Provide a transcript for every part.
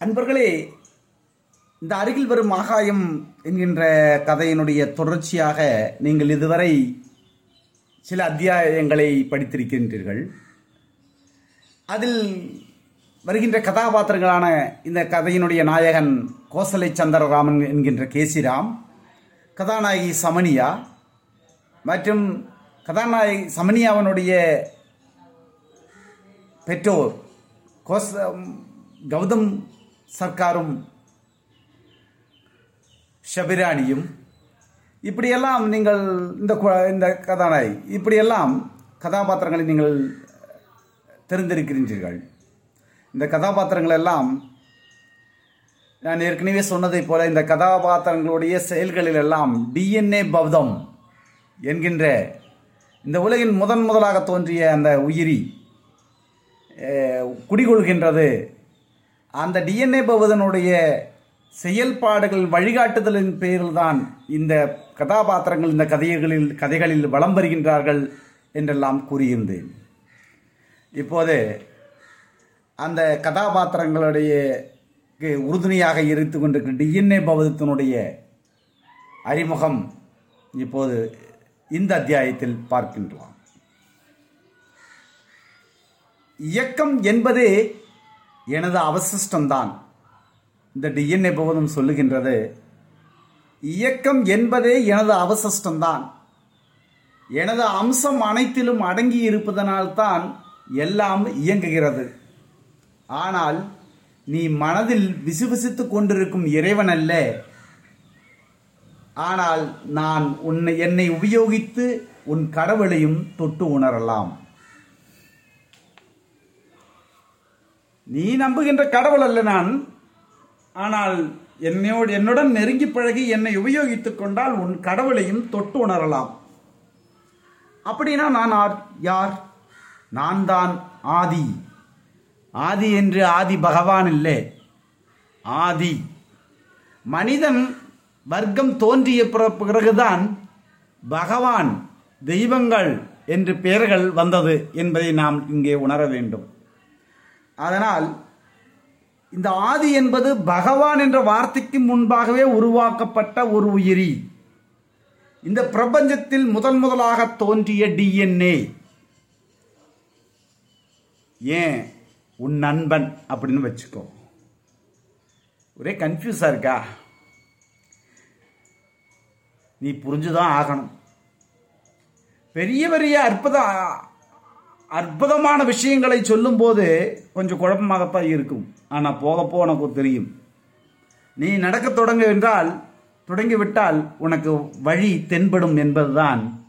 அன்பர்களே இந்த அருகில் வரும் ஆகாயம் என்கின்ற கதையினுடைய தொடர்ச்சியாக நீங்கள் இதுவரை சில அத்தியாயங்களை படித்திருக்கின்றீர்கள். அதில் வருகின்ற கதாபாத்திரங்களான இந்த கதையினுடைய நாயகன் கோசலை சந்திரராமன் என்கின்ற கேசிராம் கதாநாயகி சமனியா மற்றும் கதாநாயகி சமனியாவனுடைய பெற்றோர் கோச கௌதம் சர்க்காரும் ஷபிராணியும் இப்படியெல்லாம் நீங்கள் இந்த கு- இந்த கதாநாயகி இப்படியெல்லாம் கதாபாத்திரங்களை நீங்கள் தெரிந்திருக்கின்றீர்கள் இந்த கதாபாத்திரங்கள் எல்லாம் நான் ஏற்கனவே சொன்னதைப் போல இந்த கதாபாத்திரங்களுடைய செயல்களில் எல்லாம் டிஎன்ஏ பௌதம் என்கின்ற இந்த உலகின் முதன் முதலாக தோன்றிய அந்த உயிரி குடிகொள்கின்றது அந்த டிஎன்ஏ பௌதனுடைய செயல்பாடுகள் வழிகாட்டுதலின் பேரில் தான் இந்த கதாபாத்திரங்கள் இந்த கதைகளில் கதைகளில் வலம் வருகின்றார்கள் என்றெல்லாம் கூறியிருந்தேன். இப்போது அந்த கதாபாத்திரங்களுடைய உறுதுணையாக இருந்து கொண்டிருக்கிற டிஎன்ஏ பவதத்தினுடைய அறிமுகம் இப்போது இந்த அத்தியாயத்தில் பார்க்கின்றோம். இயக்கம் என்பதே எனது அவசிஷ்டம்தான். இந்த டிஎன்ஏ பௌதம் சொல்லுகின்றது. இயக்கம் என்பதே எனது அவசிஷ்டம்தான். எனது அம்சம் அனைத்திலும் அடங்கி இருப்பதனால்தான் எல்லாம் இயங்குகிறது. ஆனால் நீ மனதில் விசுவசித்துக் கொண்டிருக்கும் இறைவன் அல்ல ஆனால் நான் உன்னை என்னை உபயோகித்து உன் கடவுளையும் தொட்டு உணரலாம். நீ நம்புகின்ற கடவுள் அல்ல நான். ஆனால் என்னோடு என்னுடன் நெருங்கி பழகி என்னை உபயோகித்துக் கொண்டால் உன் கடவுளையும் தொட்டு உணரலாம். அப்படின்னா நான் ஆர்- யார்? நான் தான் ஆதி. ஆதி என்று ஆதி பகவான் இல்லை. ஆதி. மனிதன் வர்க்கம் தோன்றிய பிற- பிறகுதான் பகவான் தெய்வங்கள் என்று பெயர்கள் வந்தது என்பதை நாம் இங்கே உணர வேண்டும். அதனால் இந்த ஆதி என்பது பகவான் என்ற வார்த்தைக்கு முன்பாகவே உருவாக்கப்பட்ட ஒரு உயிரி. இந்த பிரபஞ்சத்தில் முதன் முதலாக தோன்றிய டிஎன்ஏ ஏன்? உன் நண்பன் அப்படின்னு வச்சுக்கோ. ஒரே கன்ஃபியூஸா இருக்கா? நீ புரிஞ்சுதான் ஆகணும். பெரிய பெரிய அற்புத அற்புதமான விஷயங்களை சொல்லும்போது கொஞ்சம் குழப்பமாகத்தான் இருக்கும். ஆனால் போக போக உனக்கு தெரியும். நீ நடக்கத் தொடங்க என்றால் தொடங்கிவிட்டால் உனக்கு வழி தென்படும் என்பதுதான்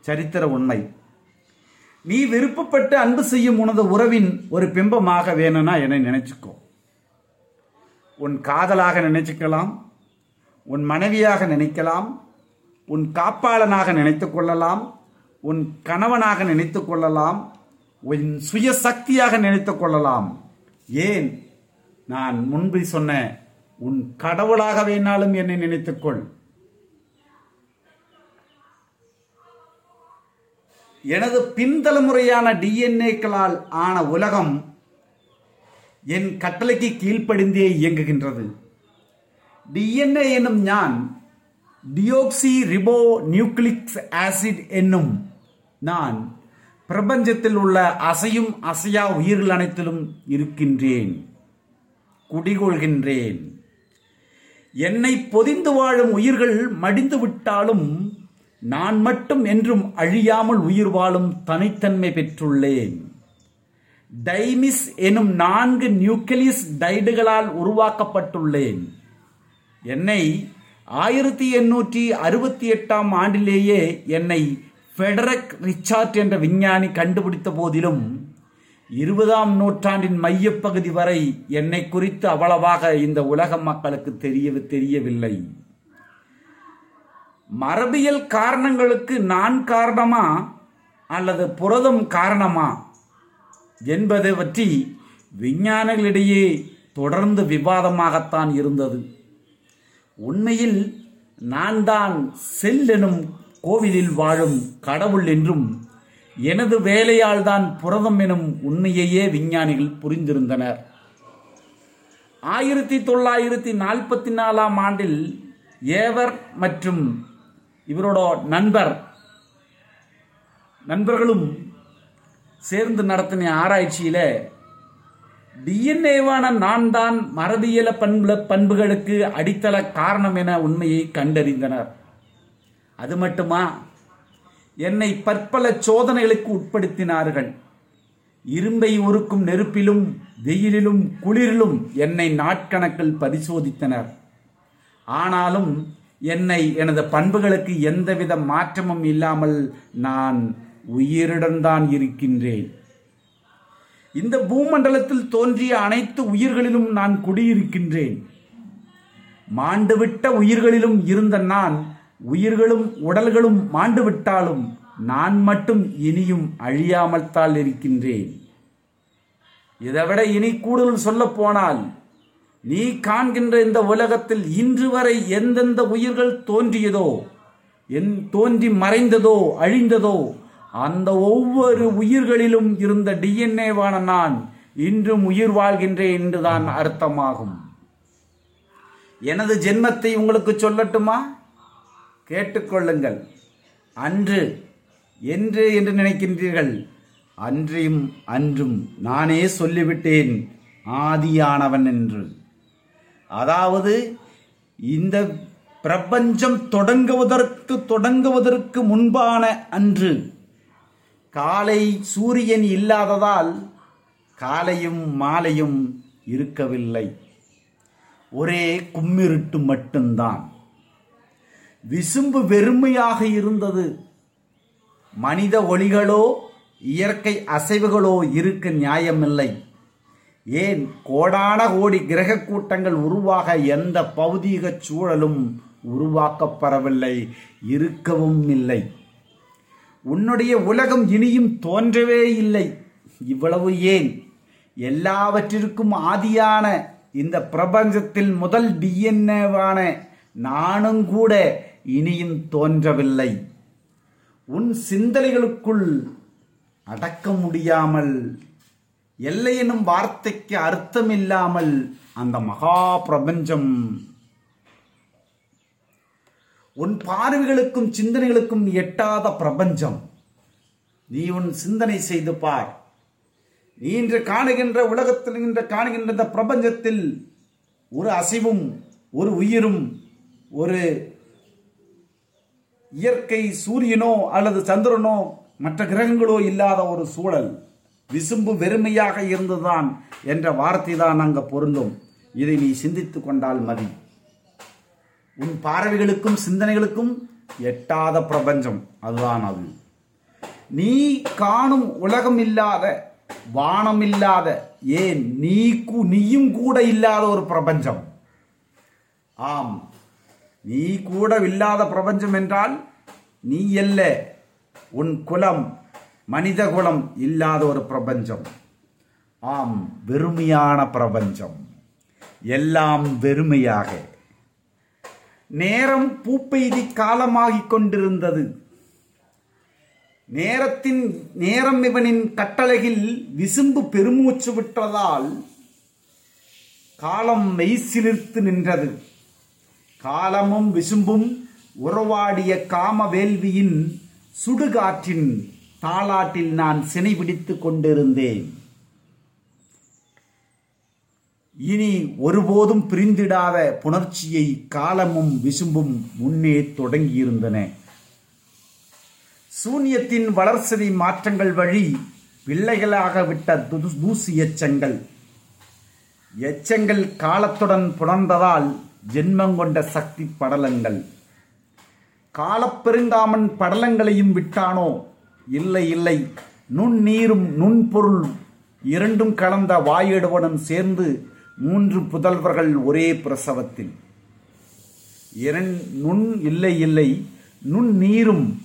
சரித்திர உண்மை. நீ விருப்பப்பட்டு அன்பு செய்யும் உனது உறவின் ஒரு பிம்பமாக வேணும்னா என்னை நினைச்சுக்கோ. உன் காதலாக நினைச்சுக்கலாம் உன் மனைவியாக நினைக்கலாம் உன் காப்பாளனாக நினைத்து கொள்ளலாம் உன் கணவனாக நினைத்து கொள்ளலாம் உன் சுய சக்தியாக நினைத்து கொள்ளலாம். ஏன்? நான் முன்பு சொன்ன உன் கடவுளாக வேணாலும் என்னை நினைத்துக்கொள் எனது பின்தலைமுறையான டிஎன்ஏக்களால் ஆன உலகம் என் கட்டளைக்கு கீழ்ப்படிந்தே இயங்குகின்றது. டிஎன்ஏ என்னும் ஞான் டியோக்சி ரிபோ நியூக்ளிக்ஸ் ஆசிட் என்னும் நான் பிரபஞ்சத்தில் உள்ள அசையும் அசையா உயிர்கள் அனைத்திலும் இருக்கின்றேன் குடிகொள்கின்றேன். என்னை பொதிந்து வாழும் உயிர்கள் மடிந்து விட்டாலும் நான் மட்டும் என்றும் அழியாமல் உயிர் வாழும் தனித்தன்மை பெற்றுள்ளேன். டைமிஸ் எனும் நான்கு நியூக்ளியஸ் டைடுகளால் உருவாக்கப்பட்டுள்ளேன். என்னை ஆயிரத்தி எண்ணூற்றி அறுபத்தி எட்டாம் ஆண்டிலேயே என்னை ஃபெடரக் ரிச்சார்ட் என்ற விஞ்ஞானி கண்டுபிடித்த போதிலும் இருபதாம் நூற்றாண்டின் மையப்பகுதி வரை என்னை குறித்து அவ்வளவாக இந்த உலக மக்களுக்கு தெரிய தெரியவில்லை. மரபியல் காரணங்களுக்கு நான் காரணமா அல்லது புரதம் காரணமா என்பதை பற்றி விஞ்ஞானிகளிடையே தொடர்ந்து விவாதமாகத்தான் இருந்தது. உண்மையில் நான் தான் செல் எனும் கோவிலில் வாழும் கடவுள் என்றும் எனது வேலையால் தான் புரதம் எனும் உண்மையையே விஞ்ஞானிகள் புரிந்திருந்தனர். ஆயிரத்தி தொள்ளாயிரத்தி நாற்பத்தி நாலாம் ஆண்டில் ஏவர் மற்றும் இவரோட நண்பர் நண்பர்களும் சேர்ந்து நடத்தின ஆராய்ச்சியில் டிஎன்ஏவான நான் தான் மரபியல பண்பு பண்புகளுக்கு அடித்தள காரணம் என உண்மையை கண்டறிந்தனர். அது மட்டுமா? என்னை பற்பல சோதனைகளுக்கு உட்படுத்தினார்கள். இரும்பை உருக்கும் நெருப்பிலும் வெயிலிலும் குளிரிலும் என்னை நாட்கணக்கில் பரிசோதித்தனர். ஆனாலும் என்னை எனது பண்புகளுக்கு எந்தவித மாற்றமும் இல்லாமல் நான் உயிருடன் தான் இருக்கின்றேன். இந்த பூமண்டலத்தில் தோன்றிய அனைத்து உயிர்களிலும் நான் குடியிருக்கின்றேன். மாண்டுவிட்ட உயிர்களிலும் இருந்த நான் உயிர்களும் உடல்களும் மாண்டுவிட்டாலும் நான் மட்டும் இனியும் அழியாமல் தான் இருக்கின்றேன். இதைவிட இனி கூடுதல் சொல்ல போனால் நீ காண்கின்ற இந்த உலகத்தில் இன்று வரை எந்தெந்த உயிர்கள் தோன்றியதோ என் தோன்றி மறைந்ததோ அழிந்ததோ அந்த ஒவ்வொரு உயிர்களிலும் இருந்த டிஎன்ஏவான நான் இன்றும் உயிர் வாழ்கின்றேன் என்றுதான் அர்த்தமாகும். எனது ஜென்மத்தை உங்களுக்கு சொல்லட்டுமா? கேட்டுக்கொள்ளுங்கள். அன்று என்று என்று நினைக்கின்றீர்கள். அன்றையும் அன்றும் நானே சொல்லிவிட்டேன் ஆதியானவன் என்று. அதாவது இந்த பிரபஞ்சம் தொடங்குவதற்கு தொடங்குவதற்கு முன்பான அன்று காலை சூரியன் இல்லாததால் காலையும் மாலையும் இருக்கவில்லை. ஒரே கும்மிருட்டு மட்டும்தான். விசும்பு வெறுமையாக இருந்தது. மனித ஒளிகளோ இயற்கை அசைவுகளோ இருக்க நியாயமில்லை. ஏன் கோடான கோடி கிரக கூட்டங்கள் உருவாக எந்த பௌதீக சூழலும் உருவாக்கப்படவில்லை? இருக்கவும் இல்லை. உன்னுடைய உலகம் இனியும் தோன்றவே இல்லை. இவ்வளவு ஏன்? எல்லாவற்றிற்கும் ஆதியான இந்த பிரபஞ்சத்தில் முதல் டிஎன்ஏவான நானும் கூட இனியும் தோன்றவில்லை. உன் சிந்தனைகளுக்குள் அடக்க முடியாமல் எல்லை எனும் வார்த்தைக்கு அர்த்தமில்லாமல் அந்த மகா பிரபஞ்சம் உன் பார்வைகளுக்கும் சிந்தனைகளுக்கும் எட்டாத பிரபஞ்சம். நீ உன் சிந்தனை செய்து பார். நீ இன்று காணுகின்ற உலகத்தில் இன்று காணுகின்ற இந்த பிரபஞ்சத்தில் ஒரு அசைவும் ஒரு உயிரும் ஒரு இயற்கை சூரியனோ அல்லது சந்திரனோ மற்ற கிரகங்களோ இல்லாத ஒரு சூழல் விசும்பு வெறுமையாக இருந்துதான் என்ற வார்த்தை தான் அங்க பொருந்தும். இதை நீ சிந்தித்துக் கொண்டால் மதி. உன் பார்வைகளுக்கும் சிந்தனைகளுக்கும் எட்டாத பிரபஞ்சம். அதுதான் அது. நீ காணும் உலகம் இல்லாத வானம் இல்லாத ஏன் நீ கூ- நீயும் கூட இல்லாத ஒரு பிரபஞ்சம். ஆம் நீ கூட இல்லாத பிரபஞ்சம் என்றால் நீ அல்ல. உன் குலம் மனித குலம் இல்லாத ஒரு பிரபஞ்சம். ஆம் வெறுமையான பிரபஞ்சம். எல்லாம் வெறுமையாக. நேரம் பூப்பெய்தி காலமாகிக் கொண்டிருந்தது. நேரத்தின் நேரம் இவனின் கட்டளையில் விசும்பு பெருமூச்சு விட்டதால் காலம் மெய்சிலிர்த்து நின்றது. காலமும் விசும்பும் உறவாடிய காம வேள்வியின் சுடுகாற்றின் தாளாட்டில் நான் சினை பிடித்துக் கொண்டிருந்தேன். இனி ஒருபோதும் பிரிந்திடாத புணர்ச்சியை காலமும் விசும்பும் முன்னே தொடங்கியிருந்தன. சூன்யத்தின் வளர்சிதை மாற்றங்கள் வழி பிள்ளைகளாக விட்ட து- தூசி எச்சங்கள். எச்சங்கள் காலத்துடன் புணர்ந்ததால் ஜென்மம் கொண்ட சக்தி படலங்கள். காலப்பெருங்காமன் படலங்களையும் விட்டானோ? இல்லை இல்லை. நுண்ணீரும் நுண்பொருள் இரண்டும் கலந்த வாயிடுவனும் சேர்ந்து மூன்று புதல்வர்கள் ஒரே பிரசவத்தில். இரண் நுண் இல்லை இல்லை. நுண் நீரும்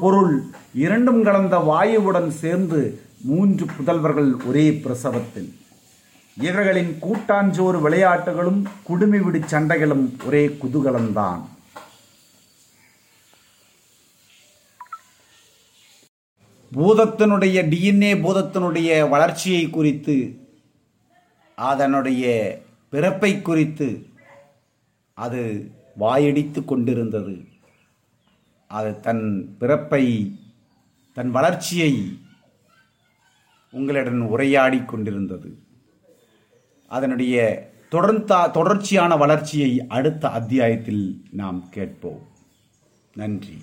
பொருள் இரண்டும் கலந்த வாயுவுடன் சேர்ந்து மூன்று புதல்வர்கள் ஒரே பிரசவத்தில். இவர்களின் கூட்டாஞ்சோறு விளையாட்டுகளும் குடுமி விடு சண்டைகளும் ஒரே குதூகலம்தான். பூதத்தினுடைய டிஎன்ஏ பூதத்தினுடைய வளர்ச்சியை குறித்து அதனுடைய பிறப்பை குறித்து அது வாயடித்து கொண்டிருந்தது. அது தன் பிறப்பை தன் வளர்ச்சியை உங்களிடம் உரையாடி கொண்டிருந்தது. அதனுடைய தொடர்ந்தா தொடர்ச்சியான வளர்ச்சியை அடுத்த அத்தியாயத்தில் நாம் கேட்போம். நன்றி.